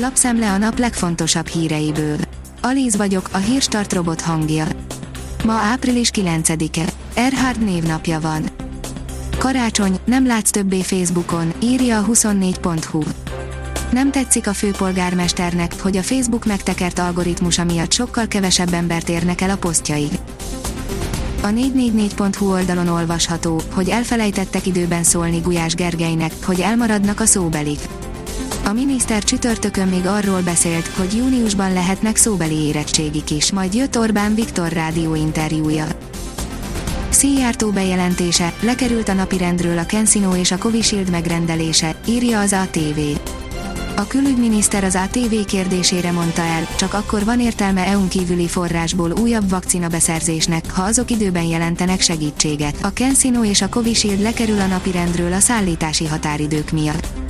Lapszemle a nap legfontosabb híreiből. Alíz vagyok, a hírstart robot hangja. Ma április 9-e. Erhard névnapja van. Karácsony, nem látsz többé Facebookon, írja a 24.hu. Nem tetszik a főpolgármesternek, hogy a Facebook megtekert algoritmusa miatt sokkal kevesebb embert érnek el a posztjai. A 444.hu oldalon olvasható, hogy elfelejtettek időben szólni Gulyás Gergelynek, hogy elmaradnak a szóbelik. A miniszter csütörtökön még arról beszélt, hogy júniusban lehetnek szóbeli érettségik is, majd jött Orbán Viktor rádió interjúja. Szijjártó bejelentése, lekerült a napirendről a Kensino és a Covishield megrendelése, írja az ATV. A külügyminiszter az ATV kérdésére mondta el, csak akkor van értelme EU-n kívüli forrásból újabb vakcina beszerzésnek, ha azok időben jelentenek segítséget. A Kensino és a Covishield lekerül a napirendről a szállítási határidők miatt.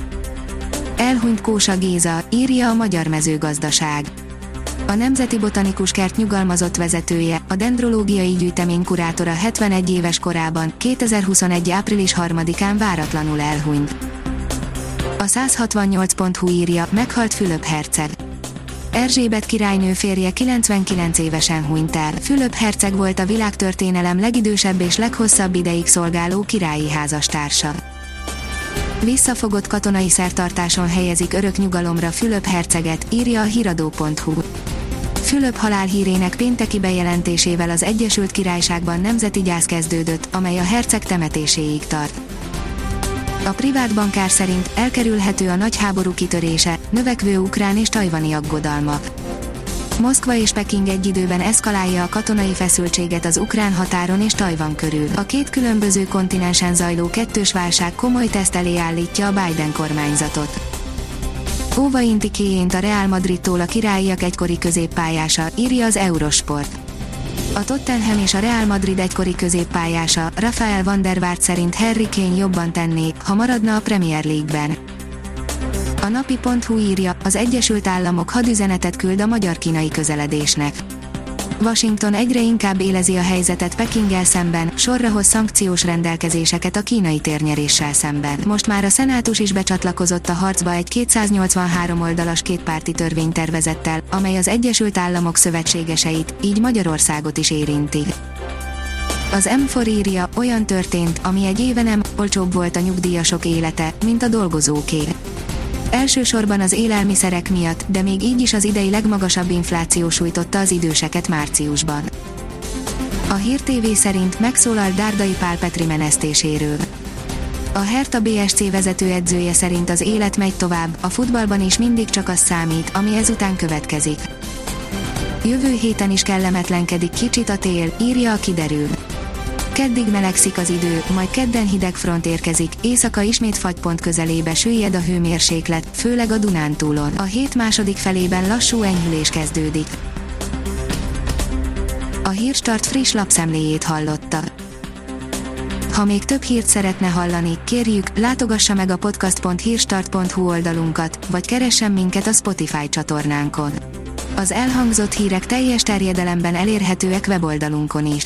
Elhunyt Kósa Géza, írja a Magyar Mezőgazdaság. A Nemzeti Botanikus Kert nyugalmazott vezetője, a dendrológiai gyűjtemény kurátora 71 éves korában, 2021. április 3-án váratlanul elhunyt. A 168.hu írja, meghalt Fülöp herceg. Erzsébet királynő férje 99 évesen hunyt el. Fülöp herceg volt a világtörténelem legidősebb és leghosszabb ideig szolgáló királyi házastársa. Visszafogott katonai szertartáson helyezik örök nyugalomra Fülöp herceget, írja a hiradó.hu. Fülöp halálhírének pénteki bejelentésével az Egyesült Királyságban nemzeti gyász kezdődött, amely a herceg temetéséig tart. A privát bankár szerint elkerülhető a nagy háború kitörése, növekvő ukrán és tajvani aggodalmak. Moszkva és Peking egy időben eszkalálja a katonai feszültséget az ukrán határon és Tajvan körül. A két különböző kontinensen zajló kettős válság komoly teszt elé állítja a Biden kormányzatot. Óva intikéjént a Real Madridtól a királyiak egykori középpályása, írja az Eurosport. A Tottenham és a Real Madrid egykori középpályása, Rafael van der Vaart szerint Harry Kane jobban tenné, ha maradna a Premier League-ben. Napi.hu írja, az Egyesült Államok hadüzenetet küld a magyar-kínai közeledésnek. Washington egyre inkább élezi a helyzetet Pekinggel szemben, sorra hoz szankciós rendelkezéseket a kínai térnyeréssel szemben. Most már a szenátus is becsatlakozott a harcba egy 283 oldalas kétpárti törvénytervezettel, amely az Egyesült Államok szövetségeseit, így Magyarországot is érinti. Az M4 írja, olyan történt, ami egy éve nem, olcsóbb volt a nyugdíjasok élete, mint a dolgozóké. Elsősorban az élelmiszerek miatt, de még így is az idei legmagasabb infláció sújtotta az időseket márciusban. A Hír TV szerint megszólal Dárdai Pál Petri menesztéséről. A Hertha BSC vezetőedzője szerint az élet megy tovább, a futballban is mindig csak az számít, ami ezután következik. Jövő héten is kellemetlenkedik kicsit a tél, írja a kiderül keddig melegszik az idő, majd kedden hideg front érkezik, éjszaka ismét fagypont közelébe süllyed a hőmérséklet, főleg a Dunántúlon. A hét második felében lassú enyhülés kezdődik. A Hírstart friss lapszemléjét hallotta. Ha még több hírt szeretne hallani, kérjük, látogassa meg a podcast.hírstart.hu oldalunkat, vagy keressen minket a Spotify csatornánkon. Az elhangzott hírek teljes terjedelemben elérhetőek weboldalunkon is.